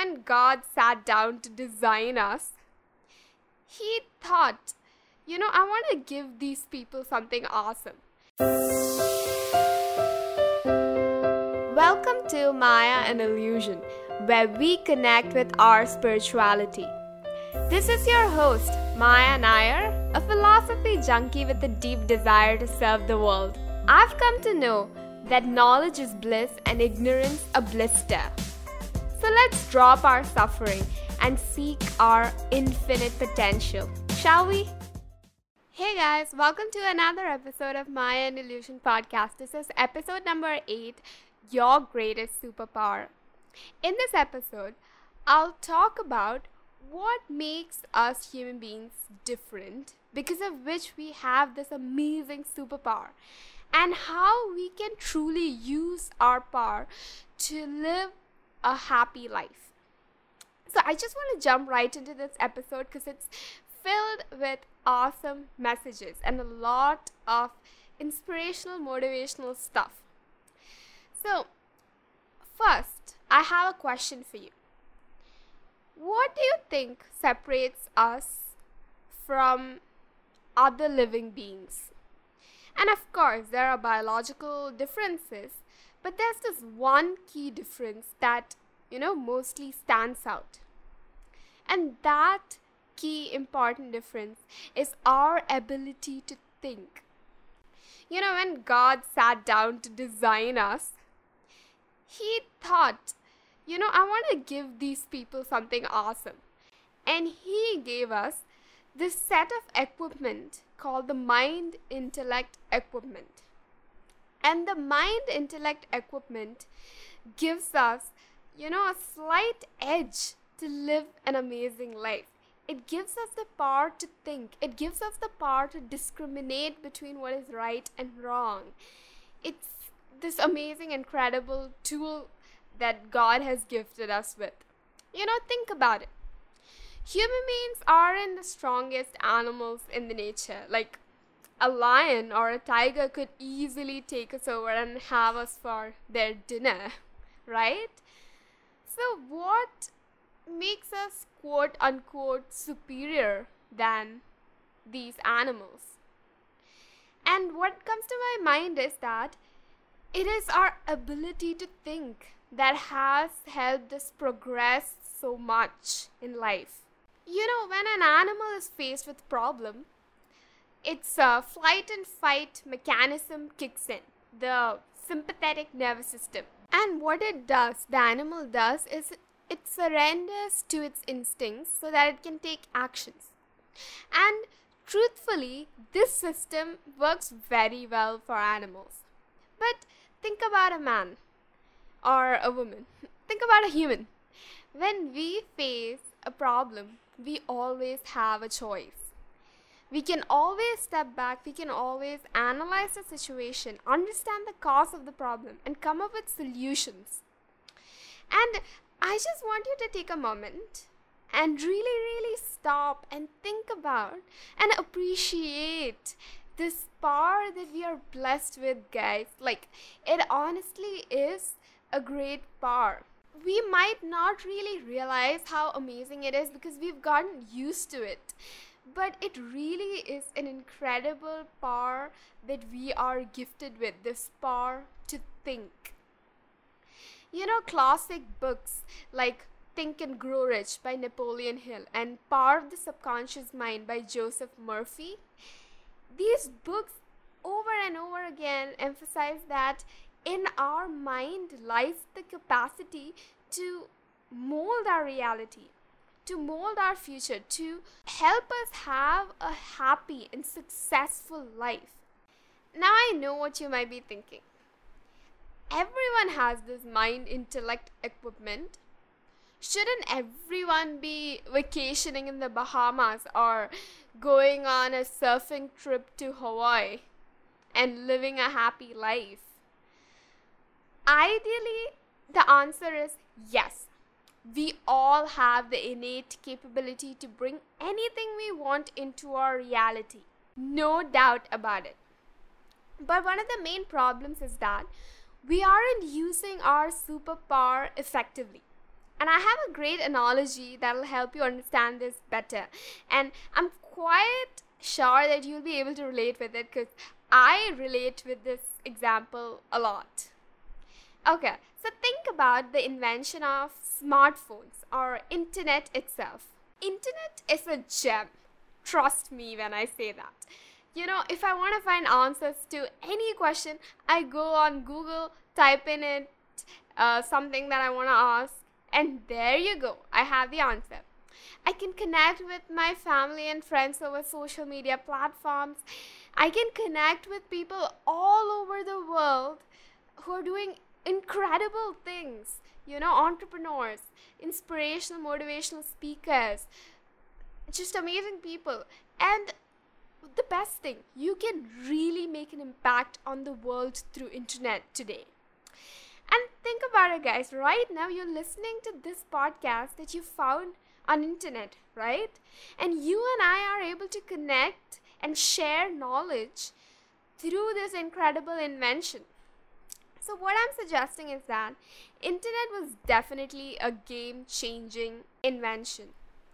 when God sat down to design us, He thought, you know, I want to give these people something awesome. Welcome to Maya an Illusion, where we connect with our spirituality. This is your host, Maya Nair, a philosophy junkie with a deep desire to serve the world. I've come to know that knowledge is bliss and ignorance a blister. So let's drop our suffering and seek our infinite potential, shall we? Hey guys, welcome to another episode of Maya an Illusion podcast. This is episode number 8 Your Greatest Superpower. In this episode, I'll talk about what makes us human beings different, because of which we have this amazing superpower, and how we can truly use our power to live a happy life. So I just want to jump right into this episode because it's filled with awesome messages and a lot of inspirational, motivational stuff. So, first, I have a question for you. What do you think separates us from other living beings? And of course, there are biological differences, but there's this one key difference that, you know, mostly stands out. And that key important difference is our ability to think. You know, when God sat down to design us, He thought, you know, I want to give these people something awesome. And He gave us this set of equipment called the mind intellect equipment. And the mind intellect equipment gives us, you know, a slight edge to live an amazing life. It gives us the power to think, it gives us the power to discriminate between what is right and wrong. It's this amazing, incredible tool that God has gifted us with. You know, think about it. Human beings aren't the strongest animals in the nature. Like, a lion or a tiger could easily take us over and have us for their dinner, right? So, what makes us quote unquote superior than these animals? And what comes to my mind is that it is our ability to think that has helped us progress so much in life. You know, when an animal is faced with problem, its uh, flight and fight mechanism kicks in, the sympathetic nervous system. And what it does, the animal does, is it surrenders to its instincts so that it can take actions. And truthfully, this system works very well for animals. But think about a man or a woman, think about a human. When we face a problem, we always have a choice we can always step back, we can always analyze the situation, understand the cause of the problem, and come up with solutions. And I just want you to take a moment and really, really stop and think about and appreciate this power that we are blessed with, guys. Like, it honestly is a great power. We might not really realize how amazing it is because we've gotten used to it but it really is an incredible power that we are gifted with this power to think. You know classic books like think and grow rich by napoleon hill and power of the subconscious mind by joseph murphy these books over and over again emphasize that in our mind lies the capacity to mold our reality to mold our future, to help us have a happy and successful life. Now, I know what you might be thinking. Everyone has this mind intellect equipment. Shouldn't everyone be vacationing in the Bahamas or going on a surfing trip to Hawaii and living a happy life? Ideally, the answer is yes we all have the innate capability to bring anything we want into our reality. No doubt about it. But one of the main problems is that we aren't using our superpower effectively. And I have a great analogy that'll help you understand this better. And I'm quite sure that you'll be able to relate with it because I relate with this example a lot. Okay, so think about the invention of smartphones or internet itself. Internet is a gem. Trust me when I say that. You know, if I want to find answers to any question, I go on Google, type in it uh, something that I want to ask, and there you go. I have the answer. I can connect with my family and friends over social media platforms. I can connect with people all over the world who are doing incredible things. You know, entrepreneurs, inspirational, motivational speakers, just amazing people. And the best thing, you can really make an impact on the world through internet today. And think about it guys, right now you're listening to this podcast that you found on internet, right? And you and I are able to connect and share knowledge through this incredible invention. So what I'm suggesting is that internet was definitely a game-changing invention.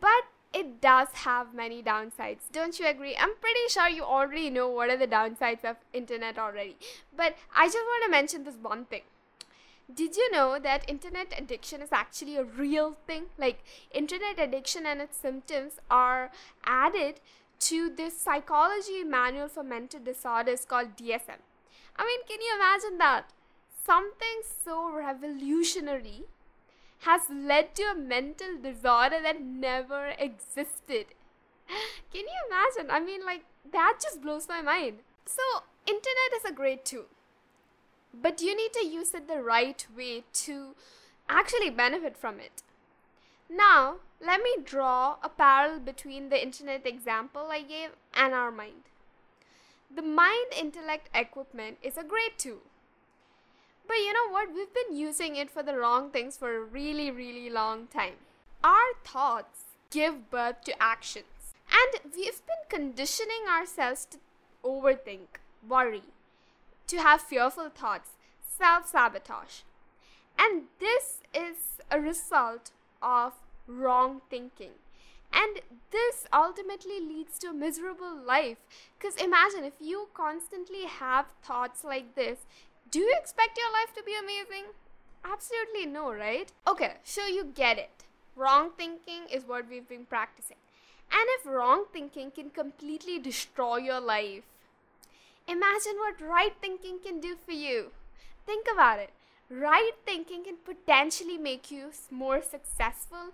But it does have many downsides. Don't you agree? I'm pretty sure you already know what are the downsides of internet already. But I just want to mention this one thing. Did you know that internet addiction is actually a real thing? Like internet addiction and its symptoms are added to this psychology manual for mental disorders called DSM. I mean, can you imagine that? Something so revolutionary has led to a mental disorder that never existed. Can you imagine? I mean, like, that just blows my mind. So, internet is a great tool, but you need to use it the right way to actually benefit from it. Now, let me draw a parallel between the internet example I gave and our mind. The mind intellect equipment is a great tool. But you know what? We've been using it for the wrong things for a really, really long time. Our thoughts give birth to actions. And we've been conditioning ourselves to overthink, worry, to have fearful thoughts, self sabotage. And this is a result of wrong thinking. And this ultimately leads to a miserable life. Because imagine if you constantly have thoughts like this, do you expect your life to be amazing? Absolutely no, right? Okay, so you get it. Wrong thinking is what we've been practicing. And if wrong thinking can completely destroy your life, imagine what right thinking can do for you. Think about it. Right thinking can potentially make you more successful,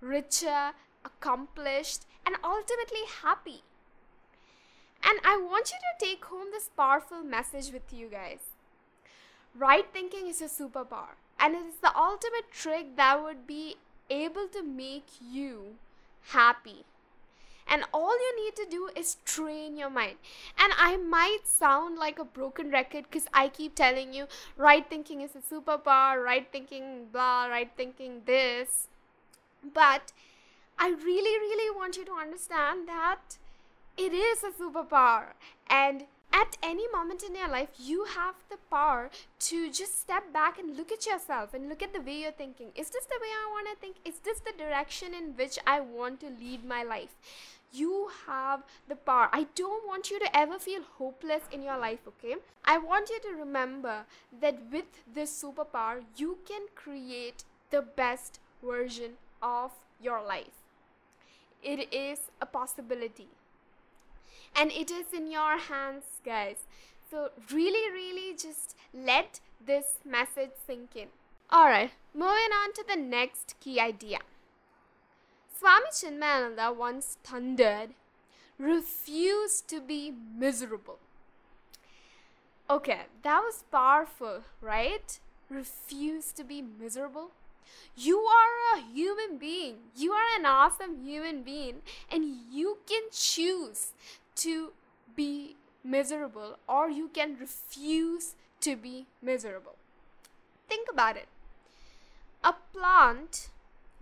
richer, accomplished, and ultimately happy. And I want you to take home this powerful message with you guys. Right thinking is a superpower, and it is the ultimate trick that would be able to make you happy. And all you need to do is train your mind. And I might sound like a broken record because I keep telling you right thinking is a superpower, right thinking blah, right thinking this. But I really, really want you to understand that it is a superpower. And at any moment in your life, you have the power to just step back and look at yourself and look at the way you're thinking. Is this the way I want to think? Is this the direction in which I want to lead my life? You have the power. I don't want you to ever feel hopeless in your life, okay? I want you to remember that with this superpower, you can create the best version of your life. It is a possibility and it is in your hands, guys. So, really, really just let this message sink in. Alright, moving on to the next key idea. Swami Chinmayananda once thundered, refuse to be miserable. Okay, that was powerful, right? Refuse to be miserable. You are a human being. You are an awesome human being, and you can choose to be miserable or you can refuse to be miserable. Think about it. A plant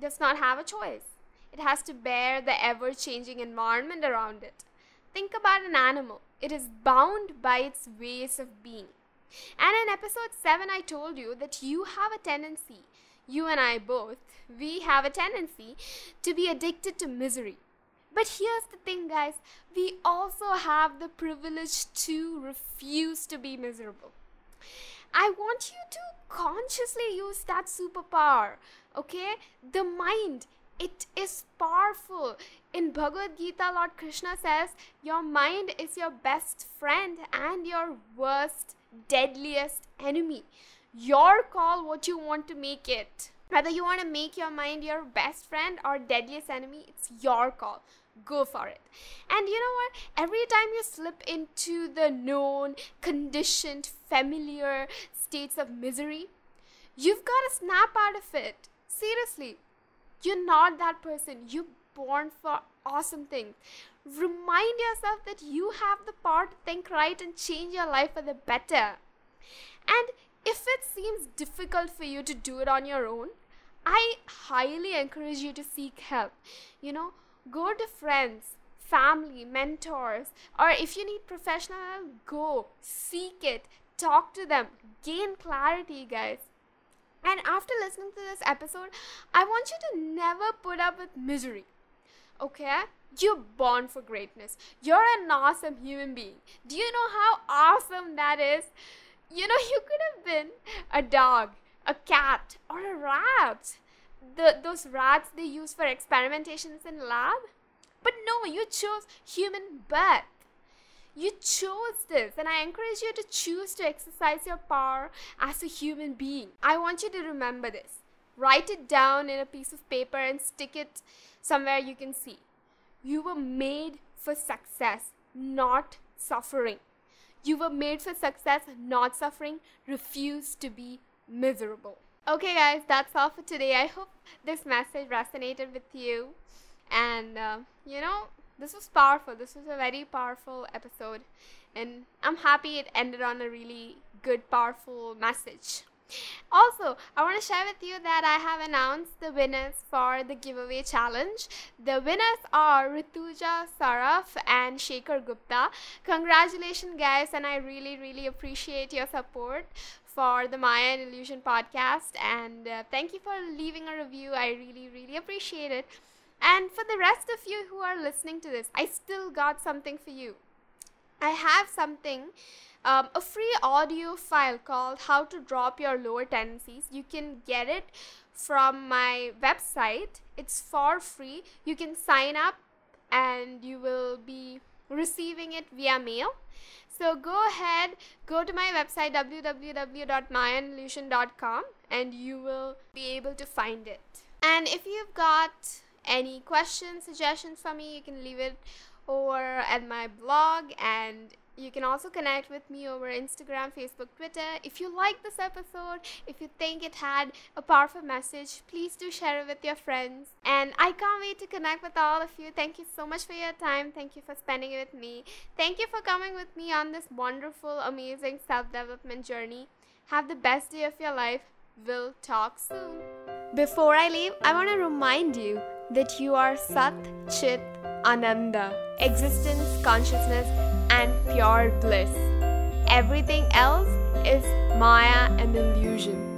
does not have a choice. It has to bear the ever changing environment around it. Think about an animal. It is bound by its ways of being. And in episode 7, I told you that you have a tendency, you and I both, we have a tendency to be addicted to misery. But here's the thing, guys we also have the privilege to refuse to be miserable. I want you to consciously use that superpower, okay? The mind, it is powerful. In Bhagavad Gita, Lord Krishna says, Your mind is your best friend and your worst, deadliest enemy. Your call what you want to make it. Whether you want to make your mind your best friend or deadliest enemy, it's your call go for it. And you know what? Every time you slip into the known, conditioned, familiar states of misery, you've got to snap out of it. Seriously, you're not that person. You're born for awesome things. Remind yourself that you have the power to think right and change your life for the better. And if it seems difficult for you to do it on your own, I highly encourage you to seek help. You know, go to friends family mentors or if you need professional help go seek it. Talk to them. Gain clarity guys. And after listening to this episode i want you to never put up with misery. Okay? You're born for greatness. You're an awesome human being. Do you know how awesome that is? You know you could have been a dog a cat or a rat the those rats they use for experimentations in lab? But no you chose human birth. You chose this and i encourage you to choose to exercise your power as a human being. I want you to remember this. Write it down in a piece of paper and stick it somewhere you can see. You were made for success not suffering. You were made for success not suffering. Refuse to be miserable Okay, guys, that's all for today. I hope this message resonated with you. And, uh, you know, this was powerful. This was a very powerful episode. And I'm happy it ended on a really good, powerful message. Also, I want to share with you that I have announced the winners for the giveaway challenge. The winners are Rituja Saraf and Shekhar Gupta. Congratulations, guys, and I really, really appreciate your support for the Maya an Illusion podcast. And uh, thank you for leaving a review. I really, really appreciate it. And for the rest of you who are listening to this, I still got something for you. I have something, um, a free audio file called How to Drop Your Lower Tendencies. You can get it from my website. It's for free. You can sign up and you will be receiving it via mail. So go ahead, go to my website www.mayaanillusion.com and you will be able to find it. And if you've got any questions, suggestions for me, you can leave it over at my blog and you can also connect with me over Instagram, Facebook, Twitter. If you like this episode, if you think it had a powerful message, please do share it with your friends. And I can't wait to connect with all of you. Thank you so much for your time. Thank you for spending it with me. Thank you for coming with me on this wonderful, amazing self development journey. Have the best day of your life. We'll talk soon. Before I leave, I want to remind you that you are Sat Chit Ananda, existence, consciousness, and pure bliss. Everything else is Maya and illusion.